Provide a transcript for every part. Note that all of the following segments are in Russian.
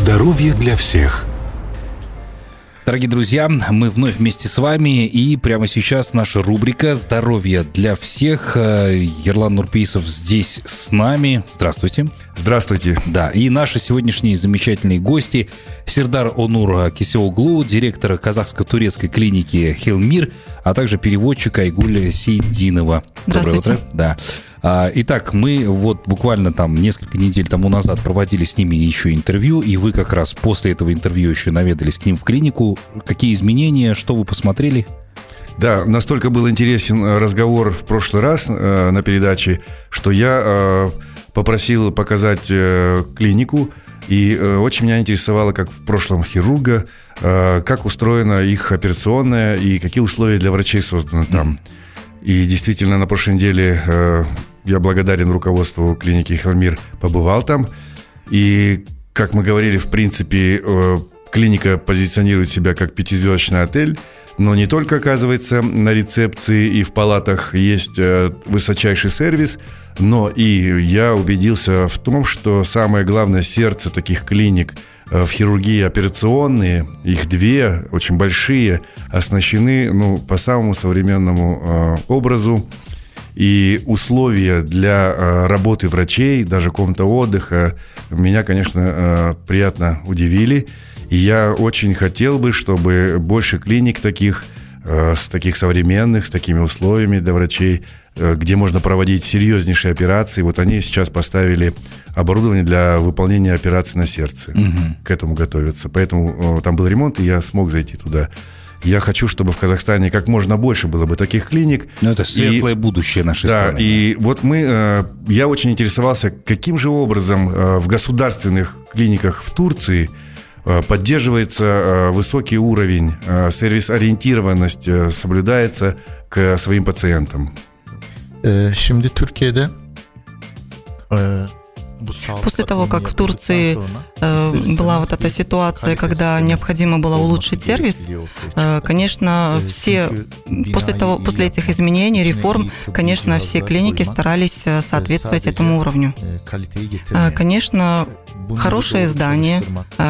Здоровье для всех. Дорогие друзья, мы вновь вместе с вами, и прямо сейчас наша рубрика «Здоровье для всех». Э, Ерлан Нурпейсов здесь с нами. Здравствуйте. Здравствуйте. Да, и наши сегодняшние замечательные гости Сердар Онур Кисеоглу, директор казахско-турецкой клиники «Хелмир», а также переводчик Айгуль Сейдинова. Доброе утро. Да. А, итак, мы вот буквально там несколько недель тому назад проводили с ними еще интервью, и вы как раз после этого интервью еще наведались к ним в клинику. Какие изменения, что вы посмотрели? Да, настолько был интересен э, разговор в прошлый раз э, на передаче, что я э, попросил показать э, клинику, и э, очень меня интересовало, как в прошлом хирурга, э, как устроена их операционная и какие условия для врачей созданы там. И действительно, на прошлой неделе э, я благодарен руководству клиники Хелмир, побывал там. И, как мы говорили, в принципе, э, клиника позиционирует себя как пятизвездочный отель. Но не только, оказывается, на рецепции и в палатах есть э, высочайший сервис, но и я убедился в том, что самое главное сердце таких клиник э, в хирургии операционные, их две, очень большие, оснащены ну, по самому современному образу и условия для э, работы врачей, даже комната отдыха, меня, конечно, э, приятно удивили. И я очень хотел бы, чтобы больше клиник таких, э, с таких современных, с такими условиями для врачей, где можно проводить серьезнейшие операции. Вот они сейчас поставили оборудование для выполнения операций на сердце. Угу. К этому готовятся. Поэтому там был ремонт, и я смог зайти туда. Я хочу, чтобы в Казахстане как можно больше было бы таких клиник. Ну, это светлое и, будущее нашей да, страны. И вот мы, э, я очень интересовался, каким же образом э, в государственных клиниках в Турции э, поддерживается высокий уровень, сервис-ориентированность соблюдается к своим пациентам. Şimdi Türkiye'de После того, как в Турции э, была вот эта ситуация, когда необходимо было улучшить сервис, э, конечно, все после того, после этих изменений, реформ, конечно, все клиники старались э, соответствовать этому уровню. Конечно, хорошее здание,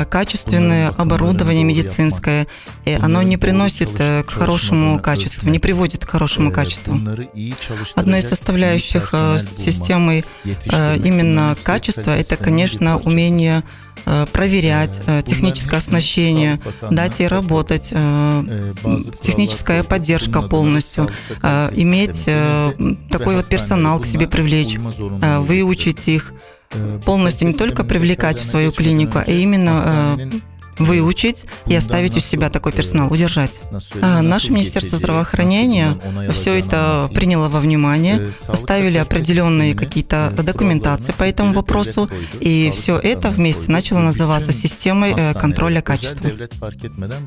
качественное оборудование медицинское, и оно не приносит к хорошему качеству, не приводит к хорошему качеству. Одной из составляющих системы именно качества это, конечно, умение э, проверять э, техническое оснащение, дать ей работать, э, техническая поддержка полностью, иметь такой вот персонал к себе привлечь, выучить их, полностью не только привлекать в свою клинику, а именно выучить и оставить у себя такой персонал, удержать. А наше Министерство здравоохранения все это приняло во внимание, составили определенные какие-то документации по этому вопросу, и все это вместе начало называться системой э, контроля качества.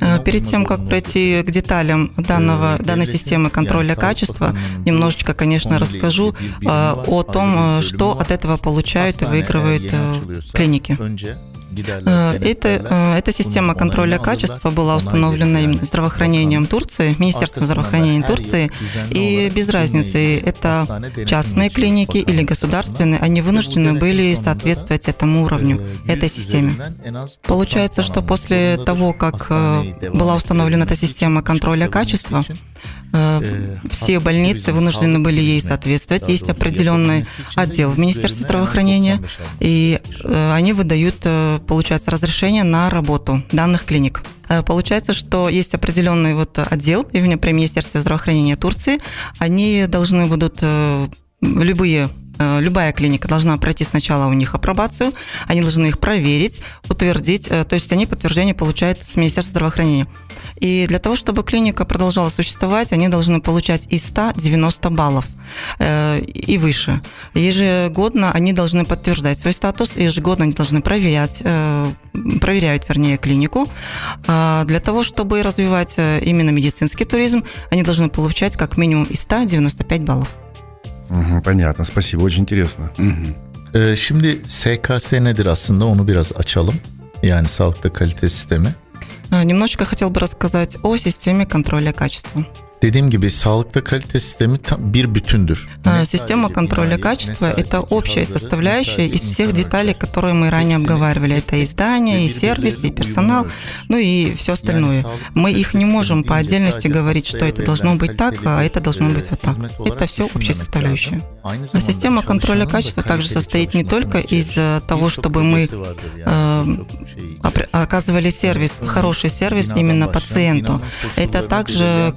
А перед тем, как пройти к деталям данного, данной системы контроля качества, немножечко, конечно, расскажу э, о том, э, что от этого получают и выигрывают клиники. Э, это, э, эта система контроля качества была установлена здравоохранением Турции, Министерством здравоохранения Турции, и без разницы, это частные клиники или государственные, они вынуждены были соответствовать этому уровню, этой системе. Получается, что после того, как э, была установлена эта система контроля качества, Э, все больницы вынуждены были ей соответствовать. Есть определенный отдел в Министерстве здравоохранения, и э, они выдают, э, получается, разрешение на работу данных клиник. Получается, что есть определенный вот отдел при Министерстве здравоохранения Турции. Они должны будут любые любая клиника должна пройти сначала у них апробацию, они должны их проверить, утвердить, то есть они подтверждение получают с Министерства здравоохранения. И для того, чтобы клиника продолжала существовать, они должны получать из 190 баллов э, и выше. Ежегодно они должны подтверждать свой статус, ежегодно они должны проверять, э, проверяют, вернее, клинику. А для того, чтобы развивать э, именно медицинский туризм, они должны получать как минимум из 195 баллов. Угу, понятно, спасибо, очень интересно. Угу. Şimdi SKS nedir aslında onu biraz açalım. Yani sağlıkta kalite sistemi. Немножечко хотел бы рассказать о системе контроля качества. Dediğim gibi sağlıkta kalite sistemi bir bütündür. Система контроля качества – это общая составляющая из всех деталей, которые мы ранее обговаривали. Это и здание, и сервис, и персонал, ну и все остальное. Мы их не можем по отдельности говорить, что это должно быть так, а это должно быть вот так. Это все общая составляющая. А система контроля качества также состоит не только из того, чтобы мы э, оказывали сервис, хороший сервис именно пациенту. Это также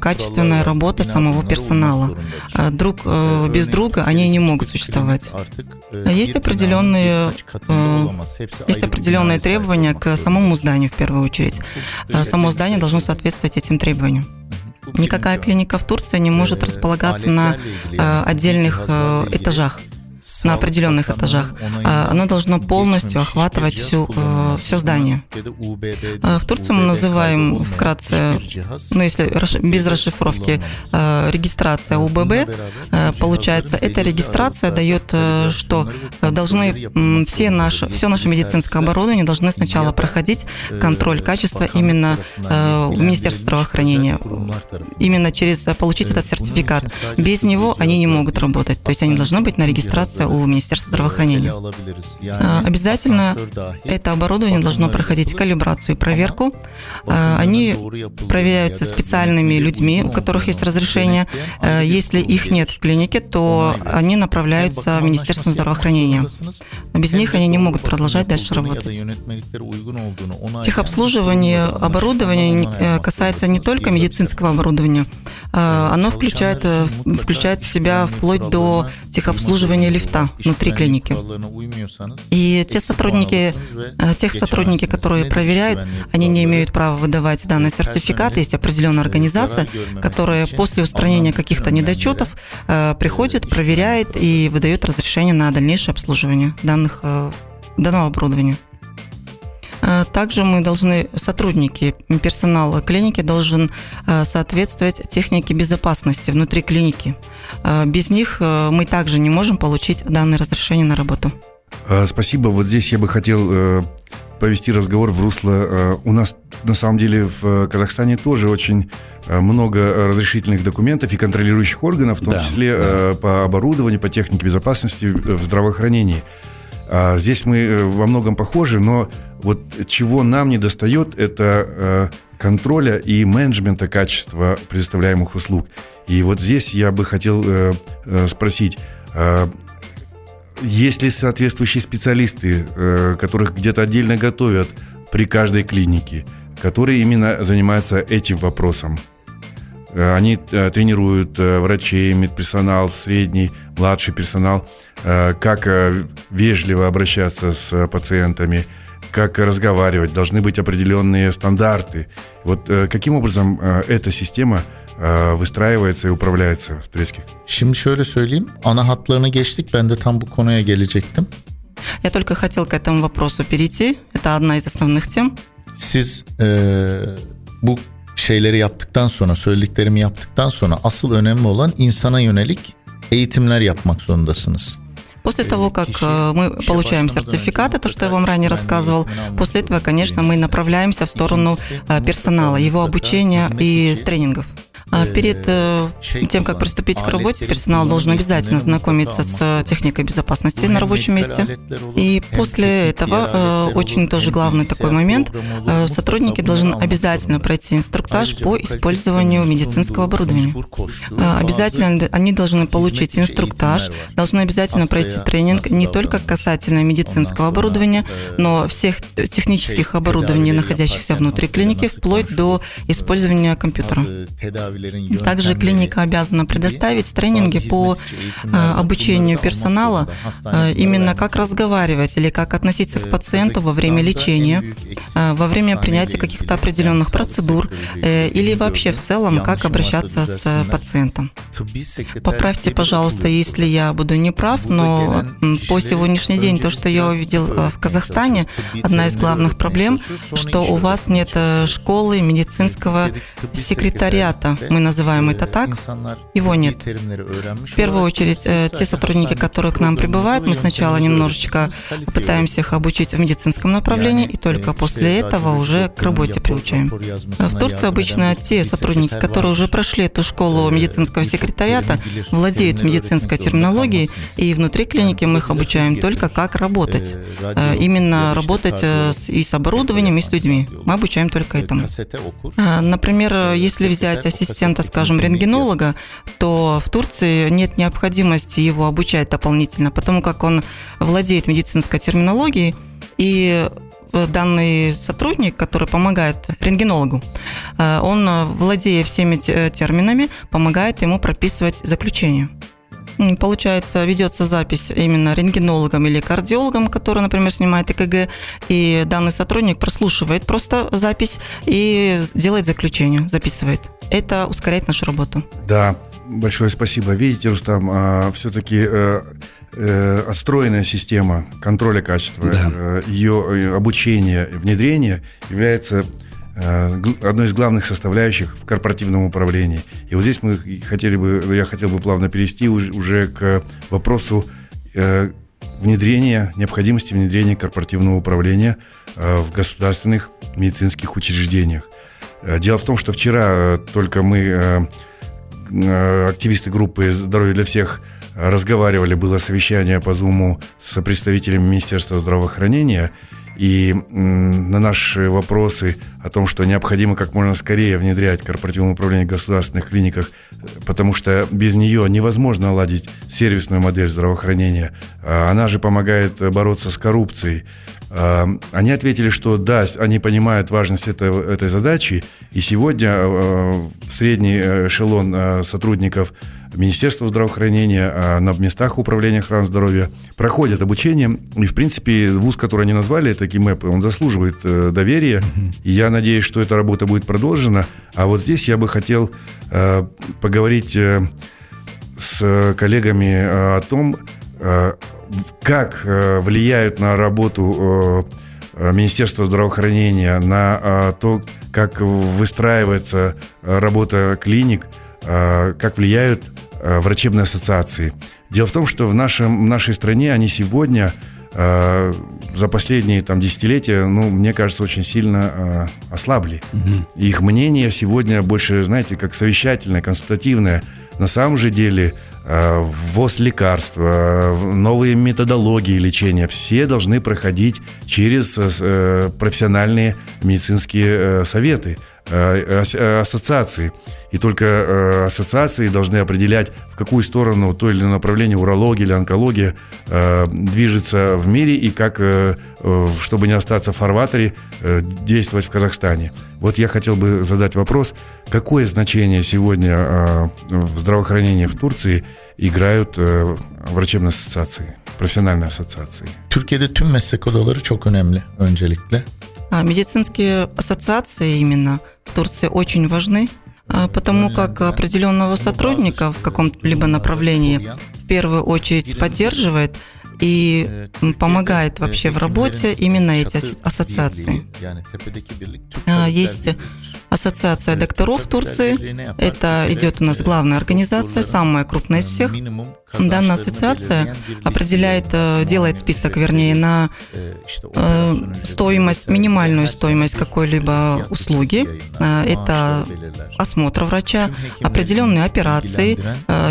качественная работа самого персонала. А друг э, без друга они не могут существовать. Есть определенные, э, есть определенные требования к самому зданию в первую очередь. Само здание должно соответствовать этим требованиям. Никакая клиника в Турции не может располагаться на э, отдельных этажах на определенных этажах. А, оно должно полностью охватывать всю, э, все здание. А, в Турции мы называем вкратце, ну если без расшифровки, э, регистрация УББ. Э, получается, эта регистрация дает, что должны все наши, все наше медицинское оборудование должны сначала проходить контроль качества именно в Министерстве здравоохранения. Именно через получить этот сертификат. Без него они не могут работать. То есть они должны быть на регистрации информация у Министерства здравоохранения. А, обязательно это оборудование должно проходить калибрацию и проверку. А, они проверяются специальными людьми, у которых есть разрешение. А, если их нет в клинике, то они направляются в Министерство здравоохранения. Без них они не могут продолжать дальше работать. Техобслуживание оборудования э, касается не только медицинского оборудования, оно включает, э, включает в себя вплоть до техобслуживания лифта внутри клиники. И те сотрудники, э, тех сотрудники, которые проверяют, они не имеют права выдавать данный сертификат. Есть определенная организация, которая после устранения каких-то недочетов э, приходит, проверяет и выдает разрешение на дальнейшее обслуживание данных, э, данного оборудования. Также мы должны, сотрудники, персонала клиники должен соответствовать технике безопасности внутри клиники. Без них мы также не можем получить данное разрешение на работу. Спасибо. Вот здесь я бы хотел э, повести разговор в русло. Э, у нас на самом деле в Казахстане тоже очень э, много разрешительных документов и контролирующих органов, в том да, числе да. по оборудованию, по технике безопасности в здравоохранении. А здесь мы во многом похожи, но вот чего нам не достает, это контроля и менеджмента качества предоставляемых услуг. И вот здесь я бы хотел э, э, спросить, э, есть ли соответствующие специалисты, э, которых где-то отдельно готовят при каждой клинике, которые именно занимаются этим вопросом? Э, они э, тренируют э, врачей, медперсонал, средний, младший персонал, как вежливо обращаться с пациентами, как разговаривать, должны быть определенные стандарты. Вот каким образом эта система выстраивается и управляется в турецких? Şimdi şöyle söyleyeyim. Ana hatlarını geçtik. Ben de tam bu konuya gelecektim. Я только хотел к этому вопросу перейти. Это одна из основных тем. Siz e, bu şeyleri yaptıktan sonra, söylediklerimi yaptıktan sonra asıl önemli olan insana yönelik eğitimler yapmak zorundasınız. После того, как э, мы получаем сертификаты, то, что я вам ранее рассказывал, после этого, конечно, мы направляемся в сторону э, персонала, его обучения и тренингов. А перед э, тем, как приступить к работе, персонал должен обязательно знакомиться с техникой безопасности на рабочем месте. И после этого, э, очень тоже главный такой момент, э, сотрудники должны обязательно пройти инструктаж по использованию медицинского оборудования. Обязательно они должны получить инструктаж, должны обязательно пройти тренинг не только касательно медицинского оборудования, но всех технических оборудований, находящихся внутри клиники, вплоть до использования компьютера. Также клиника обязана предоставить тренинги по а, обучению персонала, а, именно как разговаривать или как относиться к пациенту во время лечения, а, во время принятия каких-то определенных процедур э, или вообще в целом, как обращаться с пациентом. Поправьте, пожалуйста, если я буду неправ, но по сегодняшний день то, что я увидел в Казахстане, одна из главных проблем, что у вас нет э, школы медицинского секретариата мы называем это так, его нет. В первую очередь, те сотрудники, которые к нам прибывают, мы сначала немножечко пытаемся их обучить в медицинском направлении, и только после этого уже к работе приучаем. В Турции обычно те сотрудники, которые уже прошли эту школу медицинского секретариата, владеют медицинской терминологией, и внутри клиники мы их обучаем только как работать. Именно работать и с оборудованием, и с людьми. Мы обучаем только этому. Например, если взять ассистента, скажем, рентгенолога, то в Турции нет необходимости его обучать дополнительно, потому как он владеет медицинской терминологией, и данный сотрудник, который помогает рентгенологу, он, владея всеми терминами, помогает ему прописывать заключение. Получается, ведется запись именно рентгенологом или кардиологом, который, например, снимает ЭКГ, и данный сотрудник прослушивает просто запись и делает заключение, записывает. Это ускоряет нашу работу. Да, большое спасибо. Видите, Рустам, а, все-таки э, э, отстроенная система контроля качества, да. Э, ее обучение, внедрение является одной из главных составляющих в корпоративном управлении. И вот здесь мы хотели бы, я хотел бы плавно перейти уже к вопросу внедрения, необходимости внедрения корпоративного управления в государственных медицинских учреждениях. Дело в том, что вчера только мы, активисты группы «Здоровье для всех», разговаривали, было совещание по Зуму с представителями Министерства здравоохранения, и на наши вопросы о том, что необходимо как можно скорее внедрять корпоративное управление в государственных клиниках, потому что без нее невозможно наладить сервисную модель здравоохранения. А она же помогает бороться с коррупцией. А, они ответили, что да, они понимают важность этой задачи, и сегодня а, средний эшелон сотрудников Министерства здравоохранения, а на местах управления охраны здоровья проходят обучение. И, в принципе, вуз, который они назвали, это КИМЭП, он заслуживает э, доверия. И я надеюсь, что эта работа будет продолжена. А вот здесь я бы хотел э, поговорить э, с коллегами о том, как влияют на работу Министерства здравоохранения, на то, как выстраивается работа клиник, как влияют Э, врачебной ассоциации. Дело в том, что в, нашем, в нашей стране они сегодня э, за последние там, десятилетия, ну, мне кажется, очень сильно э, ослабли. Угу. их мнение сегодня больше, знаете, как совещательное, консультативное. На самом же деле э, ввоз лекарств, э, новые методологии лечения, все должны проходить через э, профессиональные медицинские советы. Э, э, ассоциации. И только э, ассоциации должны определять, в какую сторону то или иное направление урология или онкология движется в мире и как, чтобы не остаться в фарватере, действовать в Казахстане. Вот я хотел бы задать вопрос, какое значение сегодня в здравоохранении в Турции играют врачебные ассоциации, профессиональные ассоциации? Türkiye'de tüm meslek odaları çok önemli öncelikle. Медицинские ассоциации именно в Турции очень важны, а, потому как определенного сотрудника в каком-либо направлении в первую очередь поддерживает и помогает вообще в работе именно эти ассоциации. А, есть Ассоциация докторов Турции. Это идет у нас главная организация, самая крупная из всех. Данная ассоциация определяет, э, делает список, вернее, на э, стоимость, минимальную стоимость какой-либо услуги. Э, это осмотр врача, определенные операции,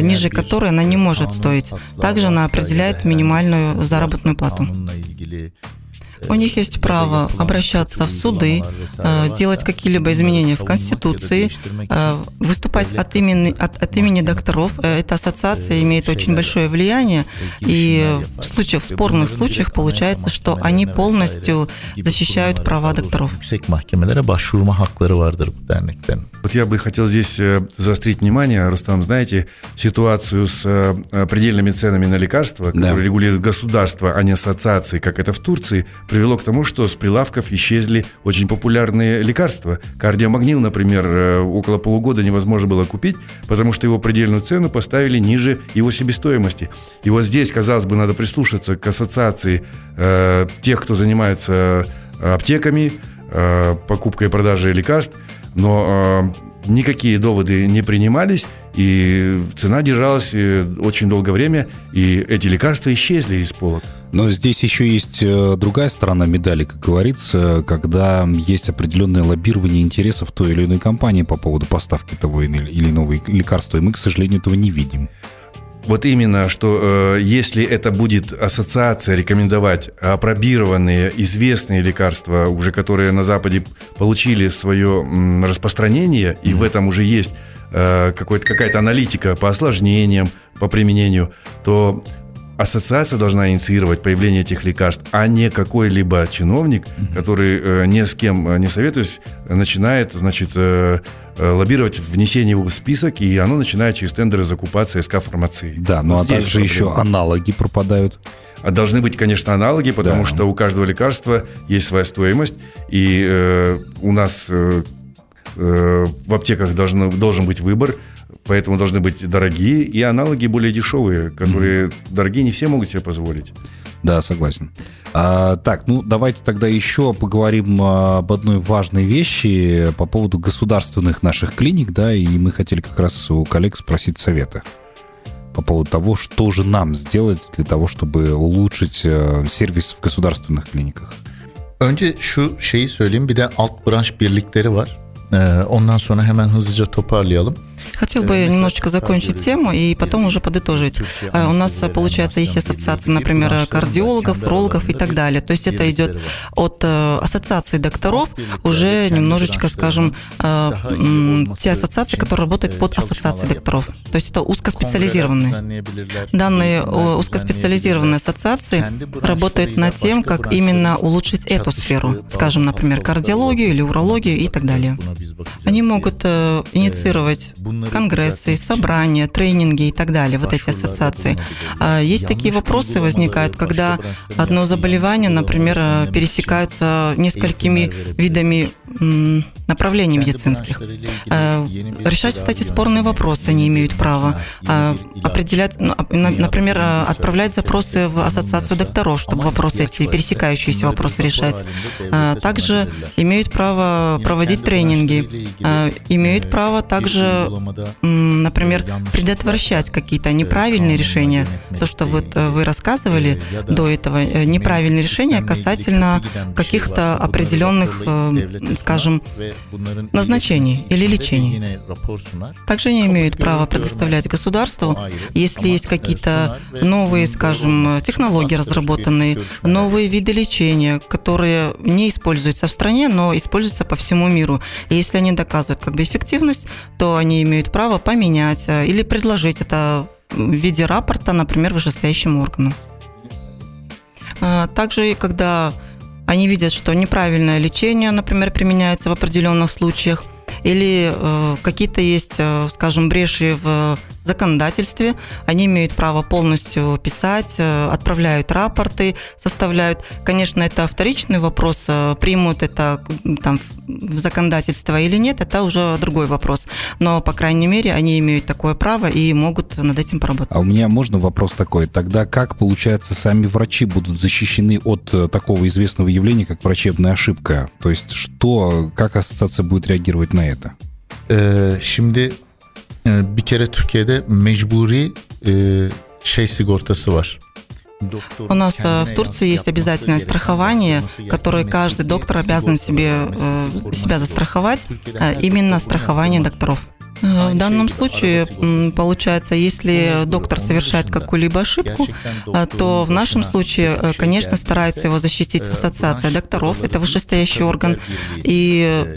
ниже которой она не может стоить. Также она определяет минимальную заработную плату. У них есть право обращаться в суды, э, делать какие-либо изменения в Конституции, э, выступать от имени, от, от имени докторов. Э, эта ассоциация имеет очень большое влияние, и в случаях, в спорных случаях получается, что они полностью защищают права докторов. Вот я бы хотел здесь заострить внимание, Рустам, знаете, ситуацию с предельными ценами на лекарства, которые да. регулирует государство, а не ассоциации, как это в Турции, привело к тому, что с прилавков исчезли очень популярные лекарства. Кардиомагнил, например, э, около полугода невозможно было купить, потому что его предельную цену поставили ниже его себестоимости. И вот здесь, казалось бы, надо прислушаться к ассоциации э, тех, кто занимается э, аптеками, э, покупкой и продажей лекарств, но э, никакие доводы не принимались, и цена держалась э, очень долгое время, и эти лекарства исчезли из полок. Но здесь еще есть э, другая сторона медали, как говорится, когда есть определенное лоббирование интересов той или иной компании по поводу поставки того или иного лекарства, и мы, к сожалению, этого не видим. Вот именно, что э, если это будет ассоциация рекомендовать апробированные, известные лекарства, уже которые на Западе получили свое м, распространение, mm-hmm. и в этом уже есть э, какая-то аналитика по осложнениям, по применению, то ассоциация должна инициировать появление этих лекарств, а не какой-либо чиновник, который э, ни с кем э, не советуясь, начинает, значит, э, Э, лоббировать внесение его в список, и оно начинает через тендеры закупаться СК фармации. Да, ну вот а также проблема. еще аналоги пропадают. А должны быть, конечно, аналоги, потому да. что у каждого лекарства есть своя стоимость, и э, у нас э, э, в аптеках должен, должен быть выбор, поэтому должны быть дорогие и аналоги более дешевые, которые mm-hmm. дорогие не все могут себе позволить. Да, согласен. А, так, ну давайте тогда еще поговорим об одной важной вещи по поводу государственных наших клиник, да, и мы хотели как раз у коллег спросить совета по поводу того, что же нам сделать для того, чтобы улучшить э, сервис в государственных клиниках. Önce şu şeyi söyleyeyim. Bir de alt branş birlikleri var. Ondan sonra hemen hızlıca toparlayalım. Хотел бы немножечко закончить тему и потом уже подытожить. А, у нас, получается, есть ассоциации, например, кардиологов, урологов и так далее. То есть это идет от э, ассоциации докторов уже немножечко, скажем, э, те ассоциации, которые работают под ассоциацией докторов. То есть это узкоспециализированные. Данные узкоспециализированные ассоциации работают над тем, как именно улучшить эту сферу. Скажем, например, кардиологию или урологию и так далее. Они могут э, инициировать конгрессы, собрания, тренинги и так далее, вот эти ассоциации. А, есть такие вопросы возникают, когда одно заболевание, например, пересекаются несколькими видами направлений медицинских. А, решать вот эти спорные вопросы они имеют право. А, определять, ну, например, отправлять запросы в ассоциацию докторов, чтобы вопросы эти, пересекающиеся вопросы решать. Также имеют право проводить тренинги, имеют право также например, предотвращать какие-то неправильные решения. То, что вот э, вы рассказывали до этого, э, неправильные решения касательно каких-то определенных, э, скажем, назначений или лечений. Также они имеют право предоставлять государству, если есть какие-то новые, скажем, технологии разработанные, новые виды лечения, которые не используются в стране, но используются по всему миру. И если они доказывают как бы эффективность, то они имеют право поменять э, или предложить это в виде рапорта, например, вышестоящему органу. Э, также, когда они видят, что неправильное лечение, например, применяется в определенных случаях, или э, какие-то есть, скажем, бреши в законодательстве. Они имеют право полностью писать, э, отправляют рапорты, составляют. Конечно, это вторичный вопрос, э, примут это там, в законодательство или нет, это уже другой вопрос. Но, по крайней мере, они имеют такое право и могут над этим поработать. А у меня можно вопрос такой? Тогда как, получается, сами врачи будут защищены от э, такого известного явления, как врачебная ошибка? То есть что, как ассоциация будет реагировать на это? Şimdi bir kere Türkiye'de mecburi şey sigortası var. У нас в Турции есть обязательное страхование, которое каждый доктор обязан себе, себя застраховать, именно страхование докторов. Э, в данном случае, получается, если доктор совершает какую-либо ошибку, э, то в нашем случае, э, конечно, старается его защитить ассоциация докторов, это вышестоящий орган. И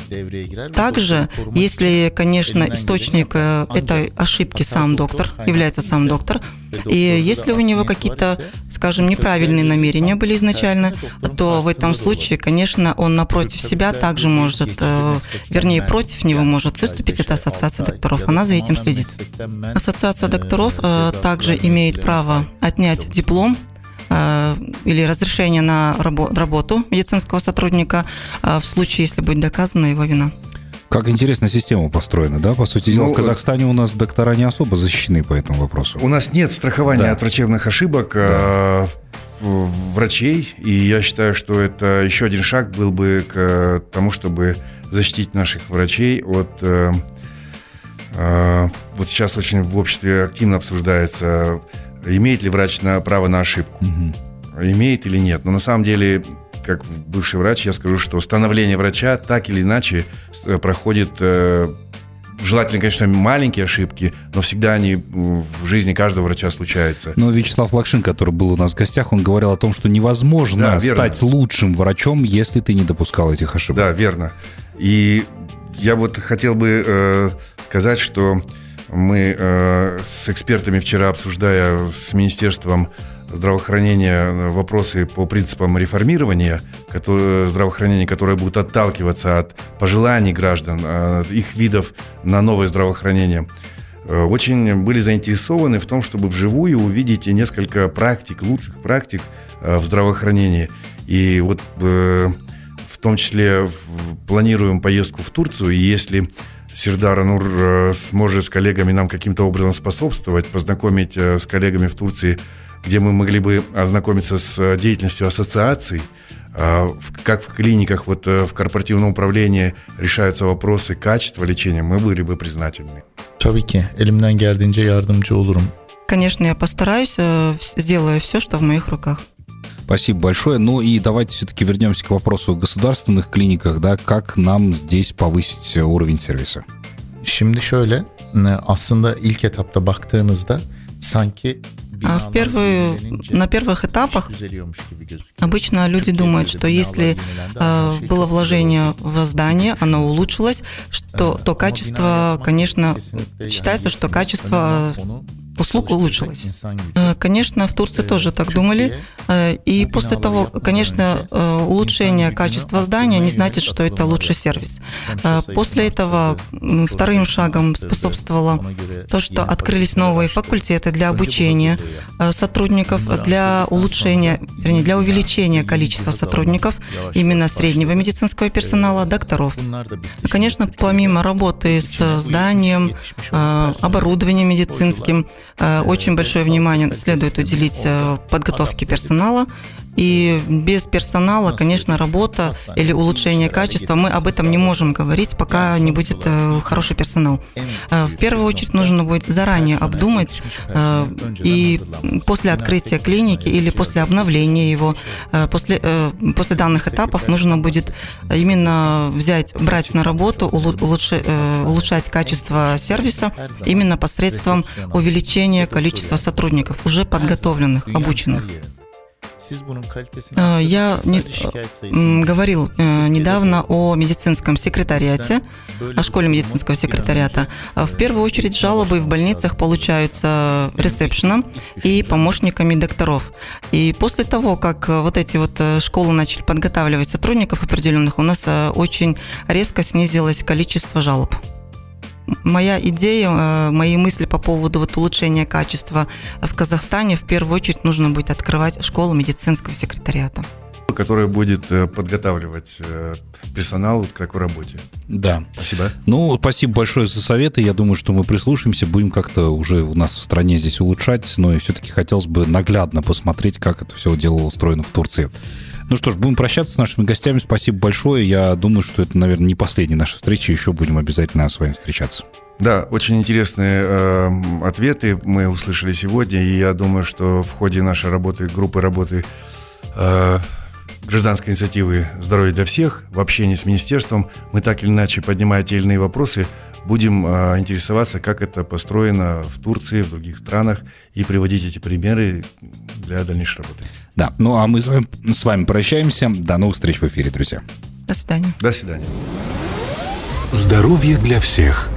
также, если, конечно, источник этой ошибки сам доктор, является сам доктор, и если у него какие-то, скажем, неправильные намерения были изначально, то в этом случае, конечно, он напротив себя также может, вернее, против него может выступить эта ассоциация докторов, она за этим следит. Ассоциация докторов э, также имеет право отнять диплом э, или разрешение на работу медицинского сотрудника э, в случае, если будет доказана его вина. Как интересная система построена, да? По сути дела, ну, в Казахстане у нас доктора не особо защищены по этому вопросу. У нас нет страхования да. от врачебных ошибок да. врачей, и я считаю, что это еще один шаг был бы к тому, чтобы защитить наших врачей от Вот сейчас очень в обществе активно обсуждается, имеет ли врач на, право на ошибку. Угу. Имеет или нет. Но на самом деле как бывший врач, я скажу, что становление врача так или иначе проходит Желательно, конечно, маленькие ошибки, но всегда они в жизни каждого врача случаются. Но Вячеслав Лакшин, который был у нас в гостях, он говорил о том, что невозможно да, стать лучшим врачом, если ты не допускал этих ошибок. Да, верно. И я вот хотел бы э, сказать, что мы э, с экспертами вчера, обсуждая с Министерством здравоохранения вопросы по принципам реформирования которые, здравоохранения, которые будут отталкиваться от пожеланий граждан, от их видов на новое здравоохранение, э, очень были заинтересованы в том, чтобы вживую увидеть несколько практик, лучших практик э, в здравоохранении. И вот э, в том числе планируем поездку в Турцию, и если Сердар Анур сможет с коллегами нам каким-то образом способствовать, познакомить с коллегами в Турции где мы могли бы ознакомиться с э, деятельностью ассоциаций, а, как в клиниках, вот э, в корпоративном управлении решаются вопросы качества лечения, мы были бы признательны. Tabii ki elimden geldiğince yardımcı olurum. Конечно, я постараюсь, э, сделаю все, что в моих руках. Спасибо большое. Ну и давайте все-таки вернемся к вопросу о государственных клиниках, да, как нам здесь повысить уровень сервиса? Şimdi şöyle, aslında ilk etapta baktığınızda sanki в первую, на первых этапах обычно люди думают, что если э, было вложение в здание, оно улучшилось, что, то качество, конечно, считается, что качество услуг улучшилась. Э, конечно, в Турции тоже так думали. Э, и после того, конечно, э, улучшение качества здания не значит, что это лучший сервис. После этого вторым шагом способствовало то, что открылись новые факультеты для обучения сотрудников, для улучшения, вернее, для увеличения количества сотрудников, именно среднего медицинского персонала, докторов. Конечно, помимо работы с зданием, оборудованием медицинским, Э, очень большое внимание следует уделить э, подготовке персонала, и без персонала, конечно, работа или улучшение качества, мы об этом не можем говорить, пока не будет э, хороший персонал. Э, в первую очередь нужно будет заранее обдумать э, и после открытия клиники или после обновления его, после, после данных этапов нужно будет именно взять, брать на работу, улучшать, улучшать качество сервиса именно посредством увеличения количества сотрудников, уже подготовленных, обученных. А, я не, говорил э, недавно о медицинском секретариате, о школе медицинского секретариата. В первую очередь жалобы в больницах получаются ресепшеном и помощниками докторов. И после того, как вот эти вот э, школы начали подготавливать сотрудников определенных, у нас э, очень резко снизилось количество жалоб моя идея, э, мои мысли по поводу вот улучшения качества в Казахстане, в первую очередь нужно будет открывать школу медицинского секретариата которая будет э, подготавливать э, персонал к такой работе. Да. Спасибо. Ну, спасибо большое за советы. Я думаю, что мы прислушаемся, будем как-то уже у нас в стране здесь улучшать, но и все-таки хотелось бы наглядно посмотреть, как это все дело устроено в Турции. Ну что ж, будем прощаться с нашими гостями. Спасибо большое. Я думаю, что это, наверное, не последняя наша встреча. Еще будем обязательно с вами встречаться. Да, очень интересные э, ответы мы услышали сегодня, и я думаю, что в ходе нашей работы, группы работы э, гражданской инициативы «Здоровье для всех» в общении с министерством мы так или иначе, поднимая те или иные вопросы, будем э, интересоваться, как это построено в Турции, в других странах, и приводить эти примеры для дальнейшей работы. Да, ну а мы с вами, с вами прощаемся. До новых встреч в эфире, друзья. До свидания. До свидания. Здоровье для всех.